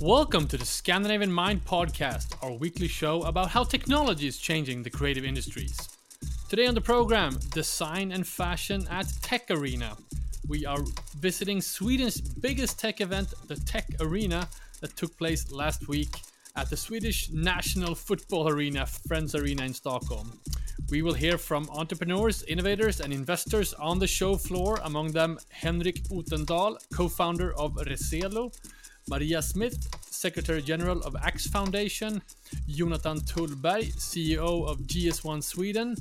Welcome to the Scandinavian Mind podcast, our weekly show about how technology is changing the creative industries. Today on the program, design and fashion at Tech Arena. We are visiting Sweden's biggest tech event, the Tech Arena, that took place last week at the Swedish National Football Arena, Friends Arena in Stockholm. We will hear from entrepreneurs, innovators, and investors on the show floor, among them Henrik Otendal, co founder of Reselo, Maria Smith, Secretary General of Axe Foundation, Jonatan Tullberg, CEO of GS1 Sweden,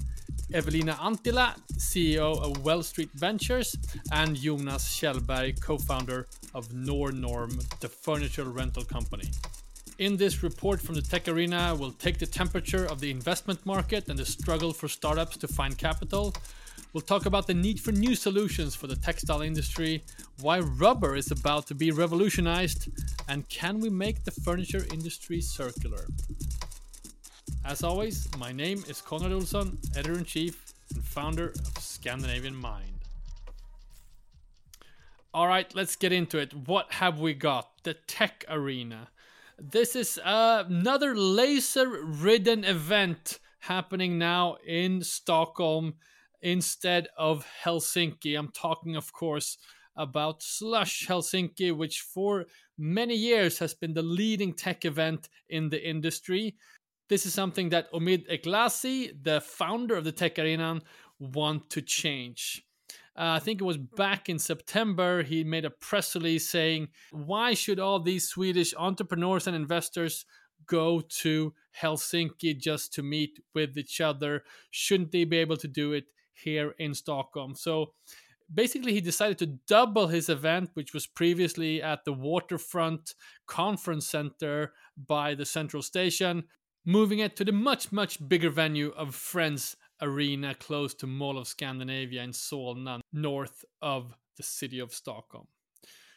Evelina Antila, CEO of Wellstreet Ventures, and Jonas Kjellberg, co founder of Nornorm, the furniture rental company. In this report from the Tech Arena, we'll take the temperature of the investment market and the struggle for startups to find capital. We'll talk about the need for new solutions for the textile industry, why rubber is about to be revolutionized, and can we make the furniture industry circular? As always, my name is Konrad Olsson, editor in chief and founder of Scandinavian Mind. All right, let's get into it. What have we got? The Tech Arena. This is uh, another laser ridden event happening now in Stockholm instead of Helsinki. I'm talking, of course, about Slush Helsinki, which for many years has been the leading tech event in the industry. This is something that Omid Eklasi, the founder of the Tech Arena, want to change. Uh, I think it was back in September, he made a press release saying, Why should all these Swedish entrepreneurs and investors go to Helsinki just to meet with each other? Shouldn't they be able to do it here in Stockholm. So basically, he decided to double his event, which was previously at the Waterfront Conference Center by the Central Station, moving it to the much, much bigger venue of Friends Arena close to Mall of Scandinavia in Solna, north of the city of Stockholm.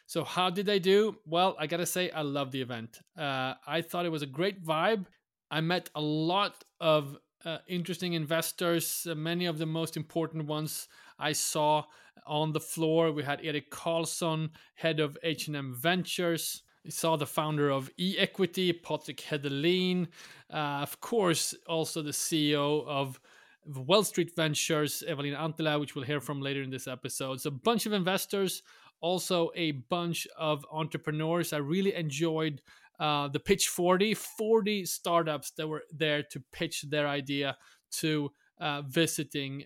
So, how did they do? Well, I gotta say, I love the event. Uh, I thought it was a great vibe. I met a lot of uh, interesting investors. Uh, many of the most important ones I saw on the floor. We had Eric Carlson, head of H&M Ventures. We saw the founder of eEquity, Patrick Hedelin. Uh, of course, also the CEO of Wellstreet Ventures, Evelyn Antila, which we'll hear from later in this episode. So, a bunch of investors, also a bunch of entrepreneurs. I really enjoyed uh, the pitch 40 40 startups that were there to pitch their idea to uh, visiting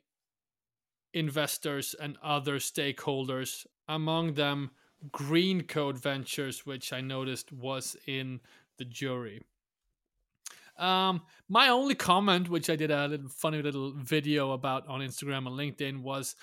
investors and other stakeholders among them green code ventures which i noticed was in the jury um, my only comment which i did a little funny little video about on instagram and linkedin was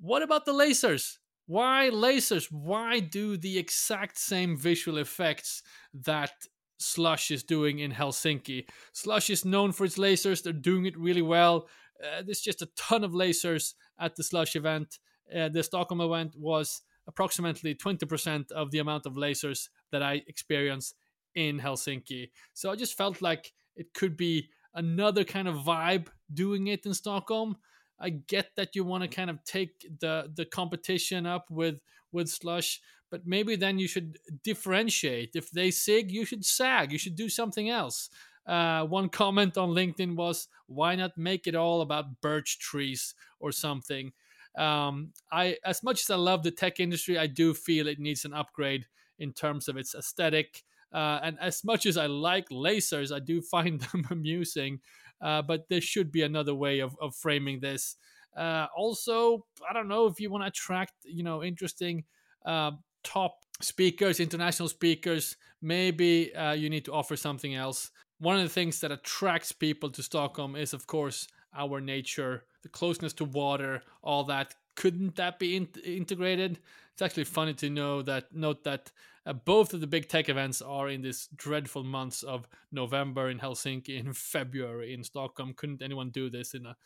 what about the lasers why lasers? Why do the exact same visual effects that Slush is doing in Helsinki? Slush is known for its lasers, they're doing it really well. Uh, there's just a ton of lasers at the Slush event. Uh, the Stockholm event was approximately 20% of the amount of lasers that I experienced in Helsinki. So I just felt like it could be another kind of vibe doing it in Stockholm. I get that you want to kind of take the the competition up with with slush, but maybe then you should differentiate. If they sig, you should sag. You should do something else. Uh, one comment on LinkedIn was, "Why not make it all about birch trees or something?" Um, I, as much as I love the tech industry, I do feel it needs an upgrade in terms of its aesthetic. Uh, and as much as I like lasers, I do find them amusing. Uh, but there should be another way of, of framing this. Uh, also, I don't know if you want to attract, you know, interesting uh, top speakers, international speakers. Maybe uh, you need to offer something else. One of the things that attracts people to Stockholm is, of course, our nature, the closeness to water, all that. Couldn't that be in- integrated? It's actually funny to know that note that uh, both of the big tech events are in this dreadful months of November in Helsinki in February in Stockholm. Couldn't anyone do this in a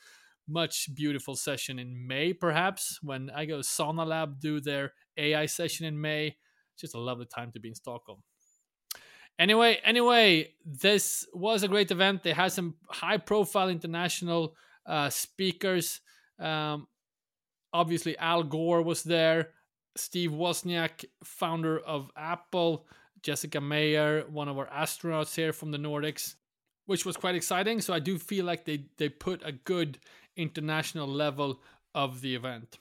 much beautiful session in May, perhaps, when I go Sauna Lab do their AI session in May. Just a lovely time to be in Stockholm. Anyway, anyway, this was a great event. They had some high profile international uh, speakers. Um, obviously, Al Gore was there. Steve Wozniak, founder of Apple. Jessica Meir, one of our astronauts here from the Nordics, which was quite exciting. So I do feel like they they put a good international level of the event.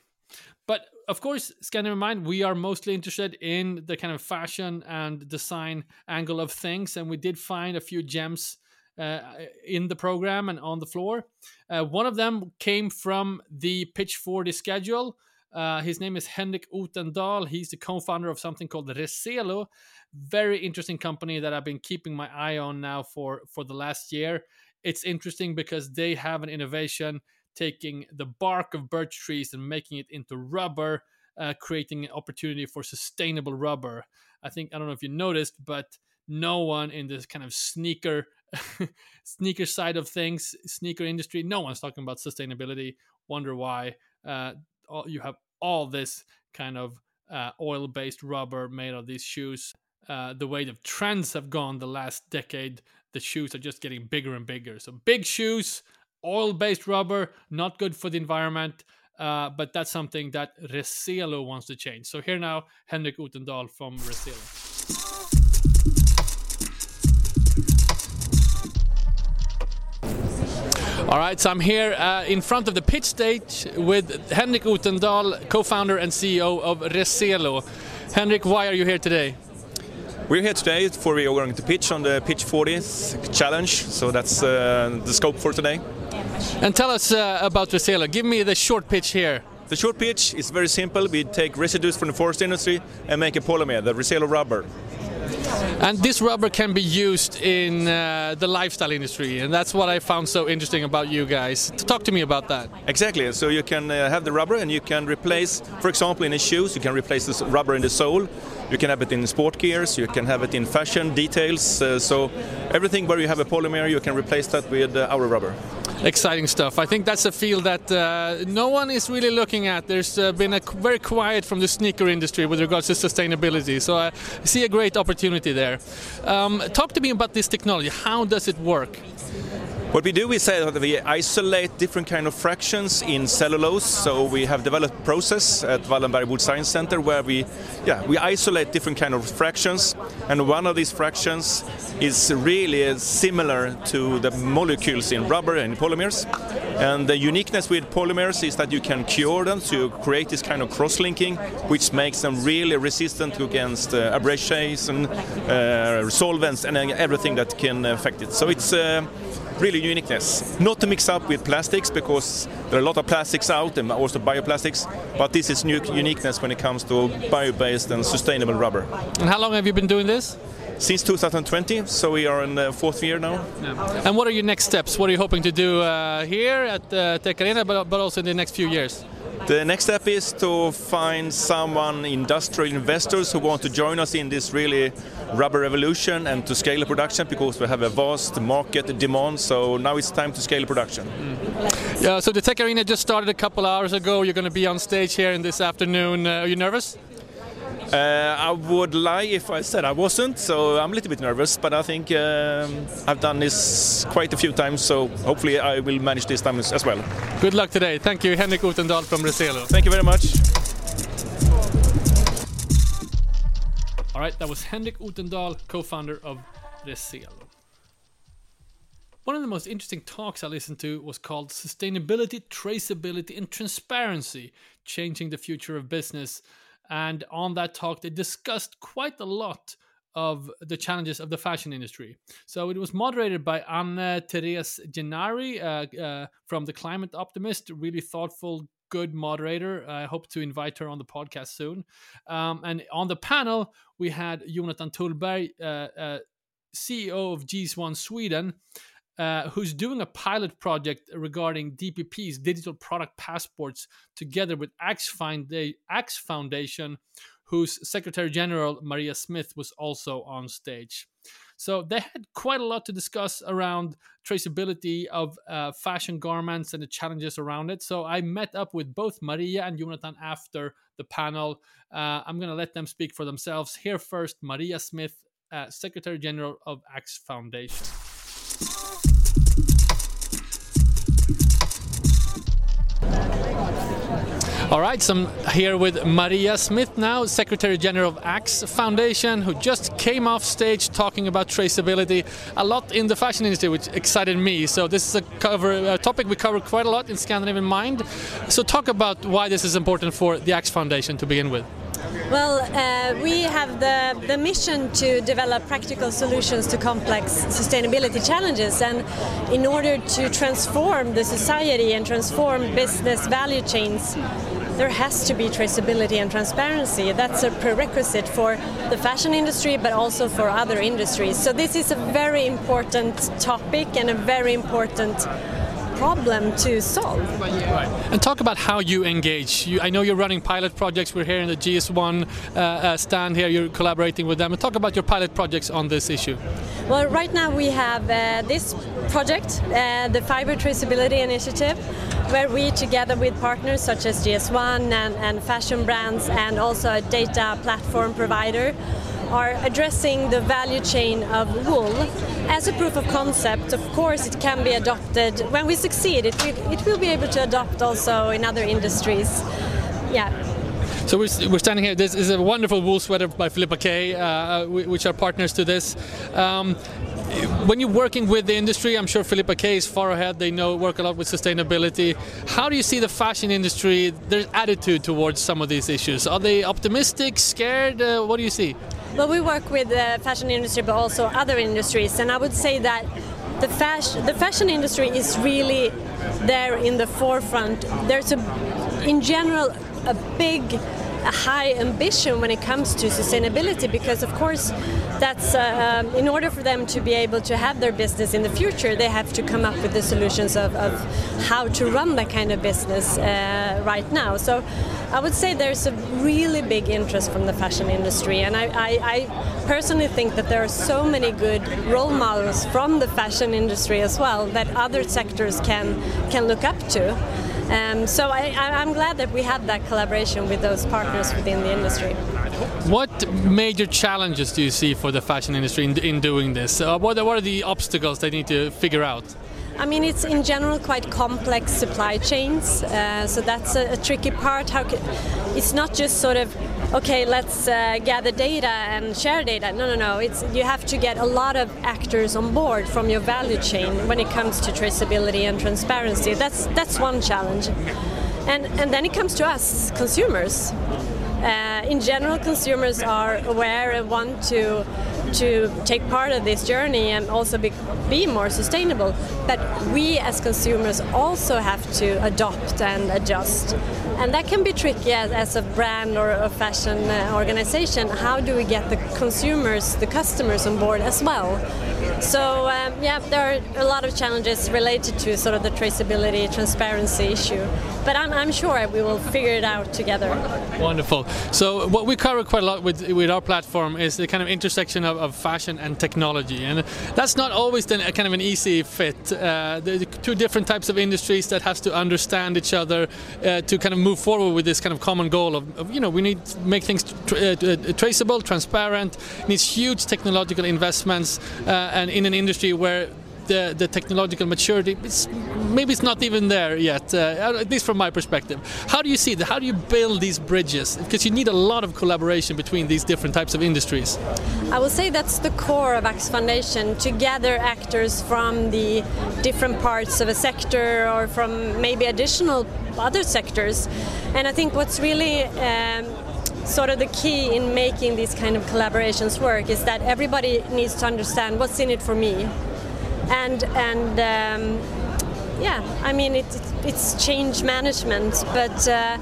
But of course, Scandinavian Mind, we are mostly interested in the kind of fashion and design angle of things, and we did find a few gems uh, in the program and on the floor. Uh, one of them came from the Pitch 40 schedule. Uh, his name is Henrik Otendal. He's the co-founder of something called Reselo. Very interesting company that I've been keeping my eye on now for for the last year. It's interesting because they have an innovation taking the bark of birch trees and making it into rubber, uh, creating an opportunity for sustainable rubber. I think I don't know if you noticed, but no one in this kind of sneaker sneaker side of things, sneaker industry, no one's talking about sustainability. Wonder why? Uh, you have all this kind of uh, oil-based rubber made of these shoes. Uh, the way the trends have gone the last decade, the shoes are just getting bigger and bigger. So big shoes, oil based rubber, not good for the environment. Uh, but that's something that Reselo wants to change. So here now, Henrik Otendal from Reselo. All right, so I'm here uh, in front of the pitch stage with Henrik Otendal, co-founder and CEO of Reselo. Henrik, why are you here today? We're here today for we are going to pitch on the Pitch 40 challenge, so that's uh, the scope for today. And tell us uh, about Reselo. Give me the short pitch here. The short pitch is very simple. We take residues from the forest industry and make a polymer, the Reselo rubber. And this rubber can be used in uh, the lifestyle industry, and that's what I found so interesting about you guys. Talk to me about that. Exactly. So you can uh, have the rubber, and you can replace, for example, in the shoes, you can replace this rubber in the sole. You can have it in sport gears. You can have it in fashion details. Uh, so everything where you have a polymer, you can replace that with uh, our rubber exciting stuff. I think that's a field that uh, no one is really looking at. There's uh, been a very quiet from the sneaker industry with regards to sustainability. So I see a great opportunity there. Um, talk to me about this technology. How does it work? What we do is say that we isolate different kind of fractions in cellulose. So we have developed process at Wallenberg Wood Science Center where we, yeah, we isolate different kind of fractions, and one of these fractions is really similar to the molecules in rubber and polymers. And the uniqueness with polymers is that you can cure them to create this kind of cross-linking, which makes them really resistant against uh, abrasions and uh, solvents and everything that can affect it. So it's uh, really uniqueness. Not to mix up with plastics because there are a lot of plastics out and also bioplastics, but this is new uniqueness when it comes to bio-based and sustainable rubber. And how long have you been doing this? Since 2020, so we are in the fourth year now. Yeah. And what are your next steps? What are you hoping to do uh, here at uh, Tech Arena, but, but also in the next few years? The next step is to find someone, industrial investors who want to join us in this really rubber revolution and to scale the production because we have a vast market demand. So now it's time to scale production. Mm. Yeah, so the Tech Arena just started a couple hours ago. You're going to be on stage here in this afternoon. Uh, are you nervous? Uh, I would lie if I said I wasn't, so I'm a little bit nervous, but I think um, I've done this quite a few times, so hopefully I will manage this time as well. Good luck today. Thank you, Henrik Otendal from Reselo. Thank you very much. All right, that was Henrik Otendal, co-founder of Reselo. One of the most interesting talks I listened to was called Sustainability, Traceability, and Transparency Changing the Future of Business and on that talk, they discussed quite a lot of the challenges of the fashion industry. So it was moderated by Anna Therese Gennari uh, uh, from The Climate Optimist, really thoughtful, good moderator. I hope to invite her on the podcast soon. Um, and on the panel, we had Jonatan Tullberg, uh, uh CEO of GS1 Sweden, uh, who's doing a pilot project regarding DPPs, digital product passports, together with Axe, Axfoundation, whose Secretary General Maria Smith was also on stage. So they had quite a lot to discuss around traceability of uh, fashion garments and the challenges around it. So I met up with both Maria and Jonatan after the panel. Uh, I'm going to let them speak for themselves. Here first, Maria Smith, uh, Secretary General of Axe Foundation. All right, so I'm here with Maria Smith now, Secretary General of Axfoundation, who just came off stage talking about traceability a lot in the fashion industry, which excited me. So this is a cover a topic we cover quite a lot in Scandinavian Mind. So talk about why this is important for the Axfoundation to begin with. Well, uh, we have the, the mission to develop practical solutions to complex sustainability challenges, and in order to transform the society and transform business value chains, there has to be traceability and transparency. That's a prerequisite for the fashion industry, but also for other industries. So, this is a very important topic and a very important problem to solve. Right. And talk about how you engage. You, I know you're running pilot projects. We're here in the GS1 uh, uh, stand here. You're collaborating with them. And talk about your pilot projects on this issue. Well, right now we have uh, this project, uh, the Fiber Traceability Initiative, where we, together with partners such as GS1 and, and fashion brands and also a data platform provider, are addressing the value chain of wool as a proof of concept. Of course, it can be adopted. When we succeed, it will, it will be able to adopt also in other industries. Yeah. So we're, standing here. This is a wonderful wool sweater by Philippa K, uh, which are partners to this. Um, when you're working with the industry, I'm sure Philippa K is far ahead. They know work a lot with sustainability. How do you see the fashion industry, their attitude towards some of these issues? Are they optimistic, scared? Uh, what do you see? Well, we work with the fashion industry, but also other industries, and I would say that the fashion the fashion industry is really there in the forefront. There's a, in general, a big a high ambition when it comes to sustainability because of course that's uh, um, in order for them to be able to have their business in the future they have to come up with the solutions of, of how to run that kind of business uh, right now so I would say there's a really big interest from the fashion industry, and I, I, I, personally think that there are so many good role models from the fashion industry as well that other sectors can can look up to. Um, so I, am glad that we had that collaboration with those partners within the industry. What major challenges do you see for the fashion industry in, in doing this? Uh, what, what are the obstacles they need to figure out? I mean, it's in general quite complex supply chains, uh, so that's a, a, tricky part. How it's not just sort of okay, let's uh, gather data and share data. No, no, no. It's you have to get a lot of actors on board from your value chain when it comes to traceability and transparency. That's that's one challenge, and and then it comes to us consumers. Uh, in general, consumers are aware and want to to take part of this journey and also be, be more sustainable. But we as consumers also have to adopt and adjust. And that can be tricky as, as a brand or a fashion uh, organization. How do we get the consumers, the customers on board as well? So um, yeah, there are a lot of challenges related to sort of the traceability, transparency issue. But I'm, I'm sure we will figure it out together. Wonderful. So what we cover quite a lot with with our platform is the kind of intersection of, of fashion and technology, and that's not always then a kind of an easy fit. Uh, the two different types of industries that has to understand each other uh, to kind of move forward with this kind of common goal of, of you know we need to make things tra uh, traceable, transparent. Needs huge technological investments uh, and in an industry where the, the technological maturity it's, maybe it's not even there yet uh, at least from my perspective. How do you see that how do you build these bridges? Because you need a lot of collaboration between these different types of industries. I will say that's the core of Axfoundation to gather actors from the different parts of a sector or from maybe additional other sectors. And i think what's really um, sort of the key in making these kind of collaborations work is that everybody needs to understand what's in it for me and and um, yeah i mean it, it's change management but uh,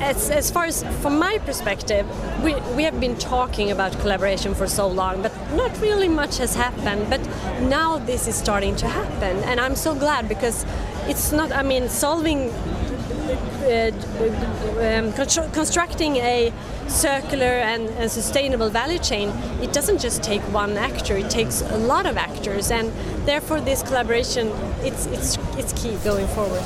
as, as far as from my perspective we, we have been talking about collaboration for so long but not really much has happened. But now this is starting to happen and i'm so glad because it's not i mean solving Uh, um, constructing a circular and, and, sustainable value chain, it doesn't just take one actor, it takes a lot of actors, and therefore this collaboration, it's, it's, it's key going forward.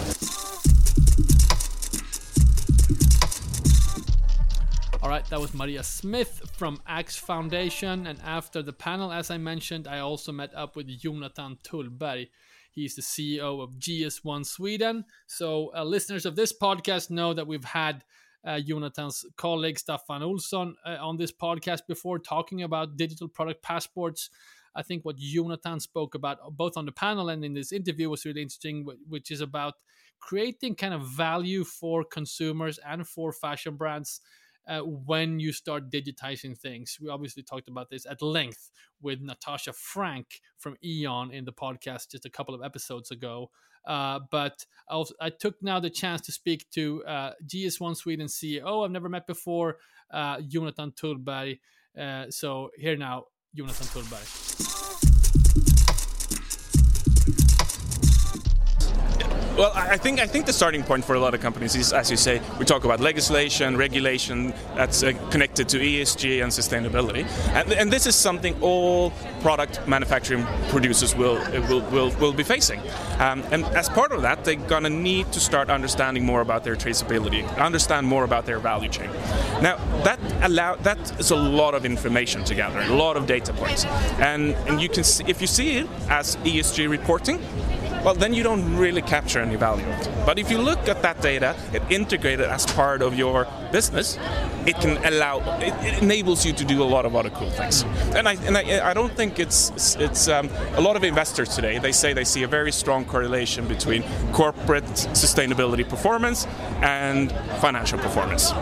All right, that was Maria Smith from Axfoundation. And after the panel, as I mentioned, I also met up with Jonatan Tullberg. He's the CEO of GS1 Sweden. So, uh, listeners of this podcast know that we've had uh, Jonatan's colleague Staffan Olsson uh, on this podcast before talking about digital product passports. I think what Jonatan spoke about both on the panel and in this interview was really interesting, which is about creating kind of value for consumers and for fashion brands uh, when you start digitizing things. We obviously talked about this at length with Natasha Franck from Eon in the podcast just a couple of episodes ago. Uh, but I, I, took now the chance to speak to uh, GS1 Sweden CEO I've never met before, uh, Jonatan Tullberg. Uh, so here now, Jonatan Tullberg. Well, I think I think the starting point for a lot of companies is, as you say, we talk about legislation, regulation that's uh, connected to ESG and sustainability, and, and, this is something all product manufacturing producers will will will, will be facing. Um, and as part of that, they're gonna need to start understanding more about their traceability, understand more about their value chain. Now, that allow that is a lot of information to gather, a lot of data points, and and you can see, if you see it as ESG reporting well, then you don't really capture any value. But if you look at that data it as part of your business, it can allow, it, it enables you to do a lot of other cool things. And I, and I, I don't think it's, it's um, a lot of investors today, they say they see a very strong correlation between corporate sustainability performance and financial performance.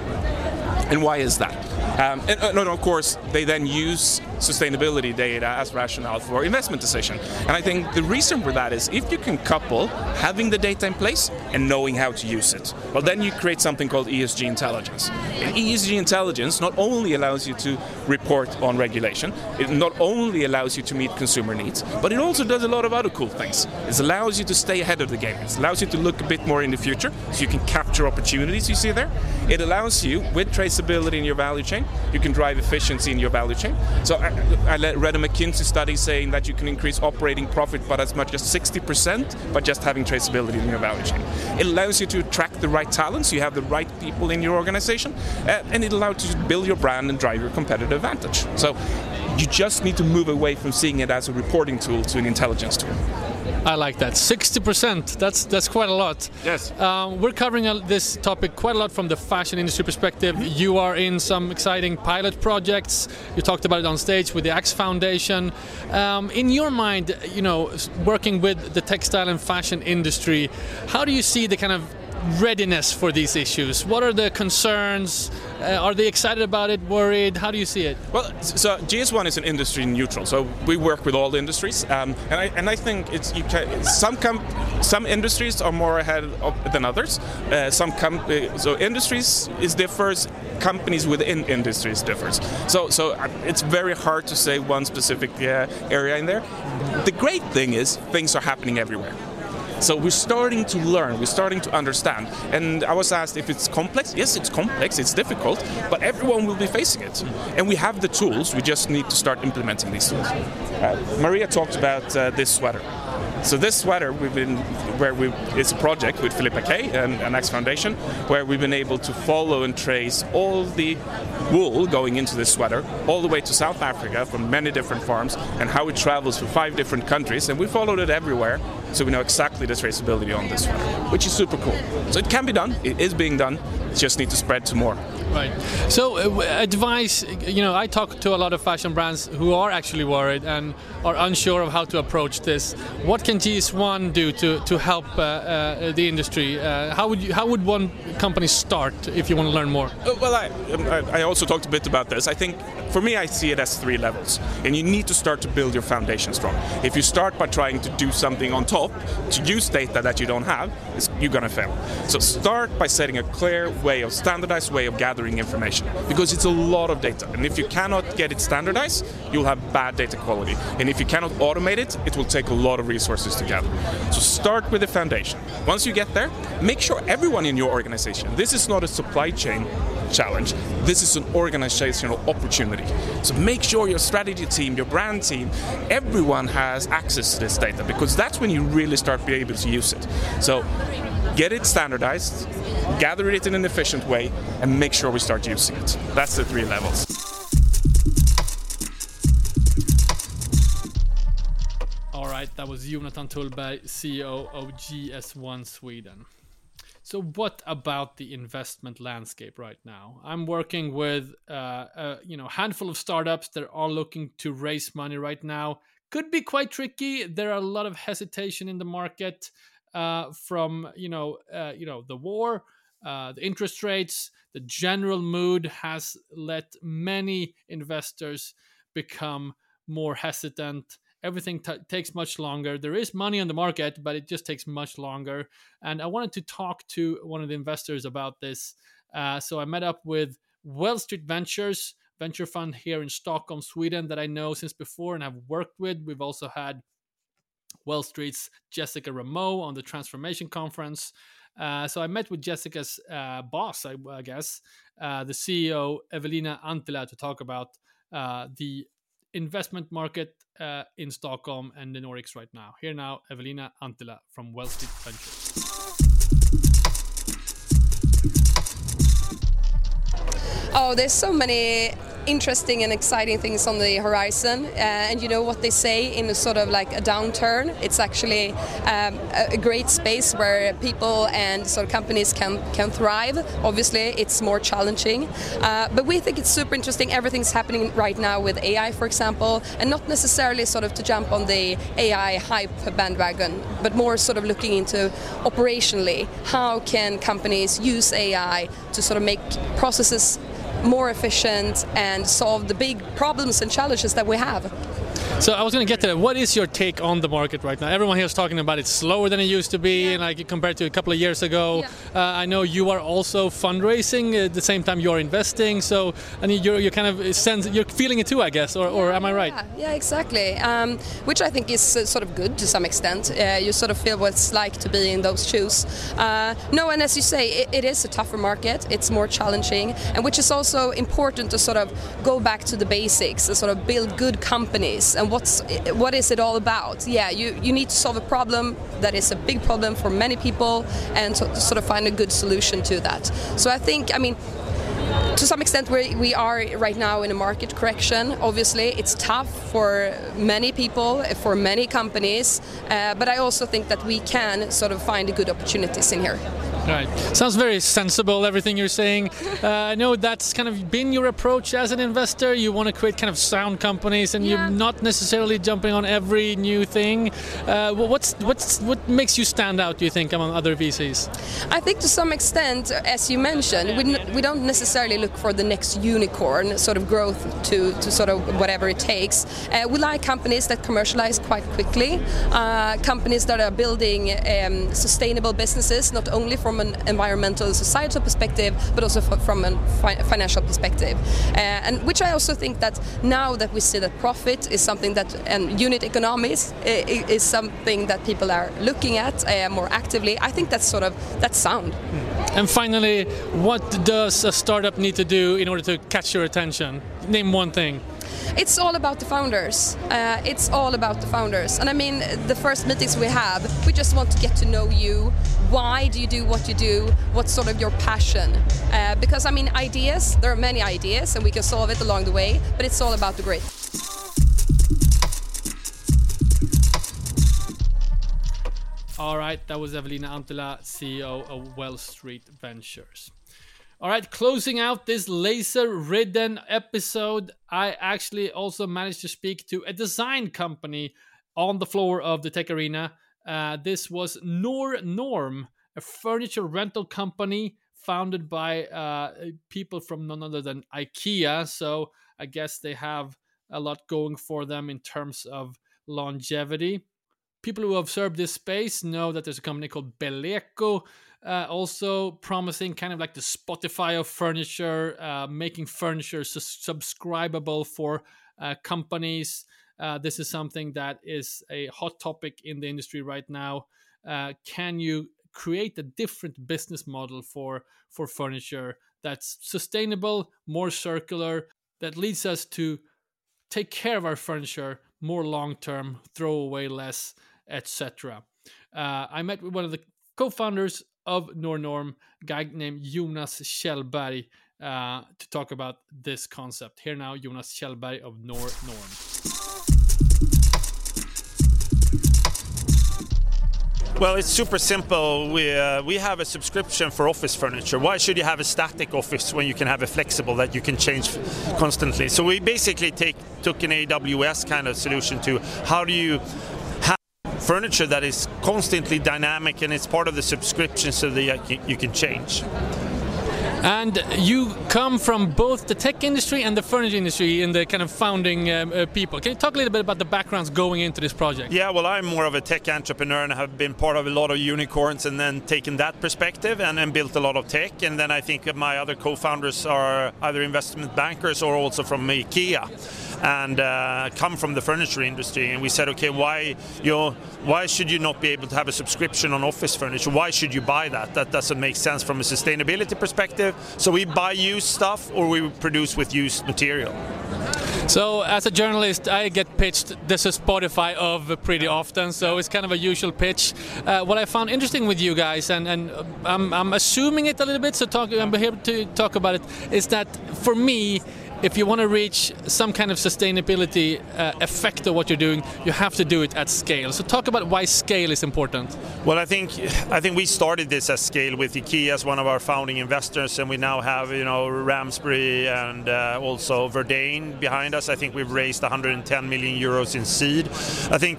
And why is that? Um, and, and, of course, they then use sustainability data as rationale for investment decision. And I think the reason for that is if you can couple having the data in place and knowing how to use it, well, then you create something called ESG intelligence. And ESG intelligence not only allows you to report on regulation, it not only allows you to meet consumer needs, but it also does a lot of other cool things. It allows you to stay ahead of the game. It allows you to look a bit more in the future so you can opportunities you see there. It allows you, with traceability in your value chain, you can drive efficiency in your value chain. So I, I read a McKinsey study saying that you can increase operating profit by as much as 60% by just having traceability in your value chain. It allows you to attract the right talents, you have the right people in your organization, uh, and it allows you to build your brand and drive your competitive advantage. So you just need to move away from seeing it as a reporting tool to an intelligence tool. I like that. 60%. That's that's quite a lot. Yes. Um, we're covering a, this topic quite a lot from the fashion industry perspective. Mm-hmm. You are in some exciting pilot projects. You talked about it on stage with the Axfoundation. Um, in your mind, you know, working with the textile and fashion industry, how do you see the kind of readiness for these issues? What are the concerns? Uh, are they excited about it? Worried? How do you see it? Well, so GS1 is an industry neutral, so we work with all the industries, um, and I and I think it's can, some some industries are more ahead of, than others. Uh, some uh, so industries is differs, companies within industries differs. So so uh, it's very hard to say one specific uh, area in there. The great thing is things are happening everywhere. So we're starting to learn, we're starting to understand. And I was asked if it's complex. Yes, it's complex, it's difficult, but everyone will be facing it. And we have the tools, we just need to start implementing these tools. Uh, Maria talked about uh, this sweater. So this sweater, we've been where we it's a project with Philippa K and, and Axfoundation, where we've been able to follow and trace all the wool going into this sweater, all the way to South Africa from many different farms, and how it travels to five different countries, and we followed it everywhere, so we know exactly the traceability on this one, which is super cool. So it can be done, it is being done, it just need to spread to more. Right. So, uh, advice, you know, I talk to a lot of fashion brands who are actually worried and are unsure of how to approach this. What can GS1 do to, to help uh, uh, the industry? Uh, how would you, how would one company start if you want to learn more? Uh, well, I, I also talked a bit about this. I think for me, I see it as three levels, and you need to start to build your foundation strong. If you start by trying to do something on top to use data that you don't have, you're gonna fail. So start by setting a clear way of standardized way of gathering gathering information because it's a lot of data. And if you cannot get it standardized, you'll have bad data quality. And if you cannot automate it, it will take a lot of resources to gather. So start with the foundation. Once you get there, make sure everyone in your organization, this is not a supply chain challenge. This is an organizational opportunity. So make sure your strategy team, your brand team, everyone has access to this data because that's when you really start being able to use it. So get it standardized, gather it in an efficient way, and make sure we start using it. That's the three levels. All right. that was Jonatan Tullberg, CEO of GS1 Sweden. So, what about the investment landscape right now? I'm working with uh, a you know handful of startups that are looking to raise money right now. Could be quite tricky. There are a lot of hesitation in the market uh, from you know uh, you know the war, uh, the interest rates, the general mood has let many investors become more hesitant everything t- takes much longer. There is money on the market, but it just takes much longer. And I wanted to talk to one of the investors about this. Uh, so I met up with Wellstreet Ventures, venture fund here in Stockholm, Sweden, that I know since before and have worked with. We've also had Wellstreet's Jessica Rameau on the Transformation Conference. Uh, so I met with Jessica's uh, boss, I, I guess, uh, the CEO Evelina Antila, to talk about uh, the investment market uh, in Stockholm and the Nordics right now. Here now, Evelina Antila from Wellstreet Ventures. Oh, there's so many interesting and exciting things on the horizon. Uh, and you know what they say in a sort of like a downturn, it's actually um, a, great space where people and sort of companies can can thrive. Obviously, it's more challenging, uh, but we think it's super interesting. Everything's happening right now with AI, for example, and not necessarily sort of to jump on the AI hype bandwagon, but more sort of looking into operationally how can companies use AI to sort of make processes more efficient and solve the big problems and challenges that we have. So I was going to get to that. What is your take on the market right now? Everyone here is talking about it's slower than it used to be, yeah. like compared to a couple of years ago. Yeah. Uh, I know you are also fundraising at the same time you're investing. So and you're, you're kind of sense you're feeling it too, I guess, or, or am I right? Yeah, yeah exactly. Um, which I think is uh, sort of good to some extent. Uh, you sort of feel what it's like to be in those shoes. Uh, no, and as you say, it, it is a tougher market. It's more challenging, and which is also important to sort of go back to the basics and sort of build good companies and what's what is it all about? Yeah, you, you need to solve a problem that is a big problem for many people and to, to sort of find a good solution to that. So I think, I mean, to some extent we, we are right now in a market correction obviously it's tough for many people for many companies uh, but i also think that we can sort of find good opportunities in here Right. Sounds very sensible, everything you're saying. Uh, I know that's kind of been your approach as an investor. You want to create kind of sound companies and yeah. you're not necessarily jumping on every new thing. Uh, what's, what's, what makes you stand out, do you think, among other VCs? I think to some extent, as you mentioned, we, we don't necessarily look for the next unicorn sort of growth to, to sort of whatever it takes. Uh, we like companies that commercialize quite quickly, uh, companies that are building um, sustainable businesses, not only from an environmental and societal perspective, but also from a fi financial perspective. Uh, and which I also think that now that we see that profit is something that and unit economics is something that people are looking at uh, more actively. I think that's sort of that's sound. Hmm. And finally, what does a startup need to do in order to catch your attention? Name one thing it's all about the founders. Uh, it's all about the founders. And I mean, the first meetings we have, we just want to get to know you. Why do you do what you do? What's sort of your passion? Uh, because I mean, ideas, there are many ideas and we can solve it along the way, but it's all about the grit. All right, that was Evelina Antila, CEO of Wellstreet Ventures. All right, closing out this laser ridden episode, I actually also managed to speak to a design company on the floor of the tech arena. Uh, this was Nor Norm, a furniture rental company founded by uh, people from none other than IKEA. So I guess they have a lot going for them in terms of longevity. People who observe this space know that there's a company called Beleco uh, also promising kind of like the Spotify of furniture, uh, making furniture su- subscribable for uh, companies. Uh, this is something that is a hot topic in the industry right now. Uh, can you create a different business model for for furniture that's sustainable, more circular, that leads us to take care of our furniture more long term, throw away less, etc. Uh, I met with one of the co-founders of Nornorm, a guy named Jonas Kjellberg, uh, to talk about this concept. Here now, Jonas Kjellberg of Nornorm. Well, it's super simple. We, uh, we have a subscription for office furniture. Why should you have a static office when you can have a flexible that you can change constantly? So we basically take took an AWS kind of solution to how do you furniture that is constantly dynamic and it's part of the subscription so that you can change. And you come from both the tech industry and the furniture industry in the kind of founding um, uh, people. Can you talk a little bit about the backgrounds going into this project? Yeah, well, I'm more of a tech entrepreneur and have been part of a lot of unicorns and then taken that perspective and then built a lot of tech. And then I think my other co founders are either investment bankers or also from IKEA and uh, come from the furniture industry. And we said, okay, why you know, why should you not be able to have a subscription on office furniture? Why should you buy that? That doesn't make sense from a sustainability perspective. So we buy used stuff or we produce with used material. So, as a journalist, I get pitched this is Spotify of pretty often, so it's kind of a usual pitch. Uh, what I found interesting with you guys, and, and I'm, I'm assuming it a little bit, so talk, I'm here to talk about it, is that for me, if you want to reach some kind of sustainability uh, effect of what you're doing, you have to do it at scale. So talk about why scale is important. Well, I think I think we started this at scale with IKEA as one of our founding investors, and we now have you know Ramsbury and uh, also Verdane behind us. I think we've raised 110 million euros in seed. I think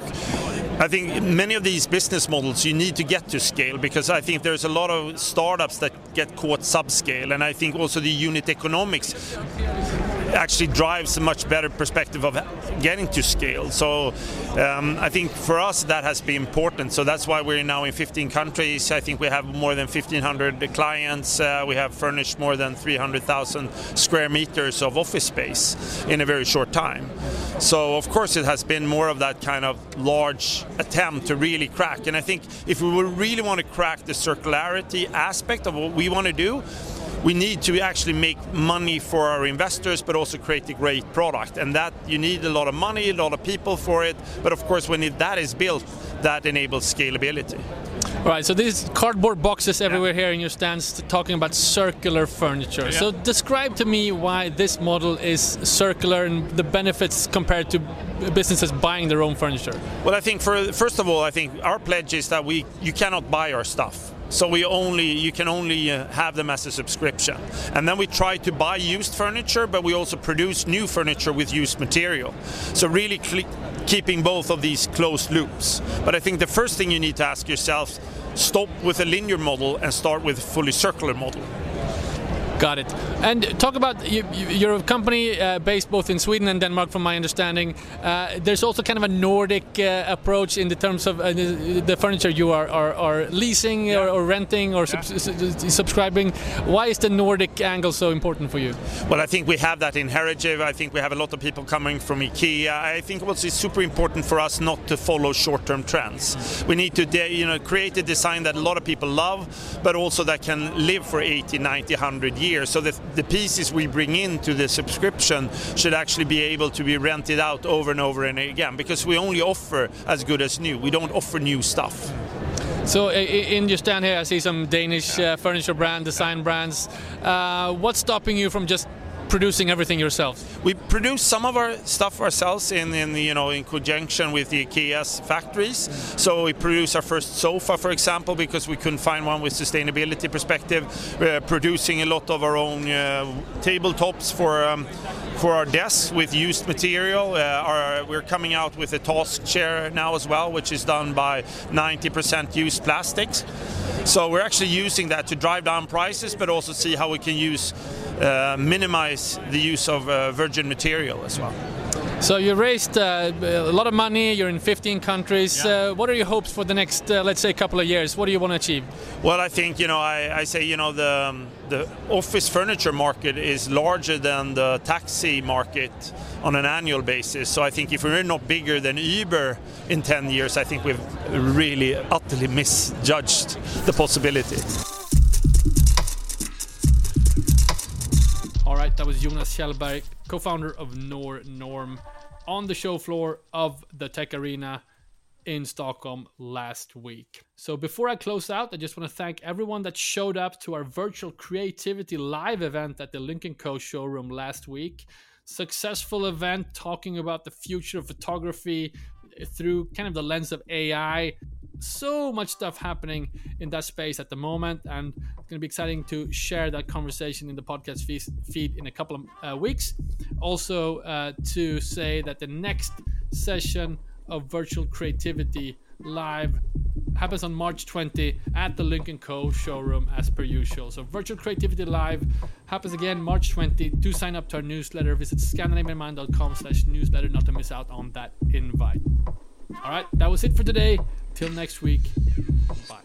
I think many of these business models you need to get to scale because I think there's a lot of startups that get caught subscale, and I think also the unit economics actually drives a much better perspective of getting to scale. So um, I think for us that has been important. So that's why we're now in 15 countries. I think we have more than 1,500 clients. Uh, we have furnished more than 300,000 square meters of office space in a very short time. So of course it has been more of that kind of large attempt to really crack. And I think if we really want to crack the circularity aspect of what we want to do, we need to actually make money for our investors, but also create a great product. And that you need a lot of money, a lot of people for it. But of course, when it, that is built, that enables scalability. All right, so these cardboard boxes everywhere yeah. here in your stands talking about circular furniture. Yeah. So describe to me why this model is circular and the benefits compared to businesses buying their own furniture. Well, I think for first of all, I think our pledge is that we you cannot buy our stuff. So we only you can only uh, have them as a subscription. And then we try to buy used furniture, but we also produce new furniture with used material. So really keeping both of these closed loops. But I think the first thing you need to ask yourself, stop with a linear model and start with a fully circular model. Got it. And talk about you, your company uh, based both in Sweden and Denmark, from my understanding. Uh, there's also kind of a Nordic uh, approach in the terms of uh, the, furniture you are, are, are leasing yeah. or, or, renting or yeah. sub subscribing. Why is the Nordic angle so important for you? Well, I think we have that in heritage. I think we have a lot of people coming from IKEA. I think what's super important for us not to follow short-term trends. Mm. We need to you know create a design that a lot of people love, but also that can live for 80, 90, 100 years year. So the, the pieces we bring into the subscription should actually be able to be rented out over and over and again because we only offer as good as new. We don't offer new stuff. So in your stand here, I see some Danish uh, furniture brand, design brands. Uh, what's stopping you from just producing everything yourself? We produce some of our stuff ourselves in, in you know in conjunction with the IKEA's factories. So we produce our first sofa, for example, because we couldn't find one with sustainability perspective. We're producing a lot of our own uh, tabletops for um, for our desks with used material. Uh, our, we're coming out with a task chair now as well, which is done by 90% used plastics. So we're actually using that to drive down prices, but also see how we can use uh, minimize the use of uh, virgin material as well. So you raised uh, a lot of money. You're in 15 countries. Yeah. Uh, what are your hopes for the next, uh, let's say, couple of years? What do you want to achieve? Well, I think you know, I, I say you know the um, the office furniture market is larger than the taxi market on an annual basis. So I think if we're not bigger than Uber in 10 years, I think we've really utterly misjudged the possibility. All right, that was Jonas Kjellberg, co-founder of Nor Norm, on the show floor of the Tech Arena in Stockholm last week. So before I close out, I just want to thank everyone that showed up to our virtual creativity live event at the Lynk & Co showroom last week. Successful event talking about the future of photography through kind of the lens of AI so much stuff happening in that space at the moment, and it's going to be exciting to share that conversation in the podcast feed in a couple of uh, weeks. Also, uh, to say that the next session of virtual creativity live happens on March 20 at the Lynk & Co showroom as per usual. So Virtual Creativity Live happens again March 20. Do sign up to our newsletter. Visit scandinavianmind.com slash newsletter not to miss out on that invite. All right, that was it for today. Till next week. Bye.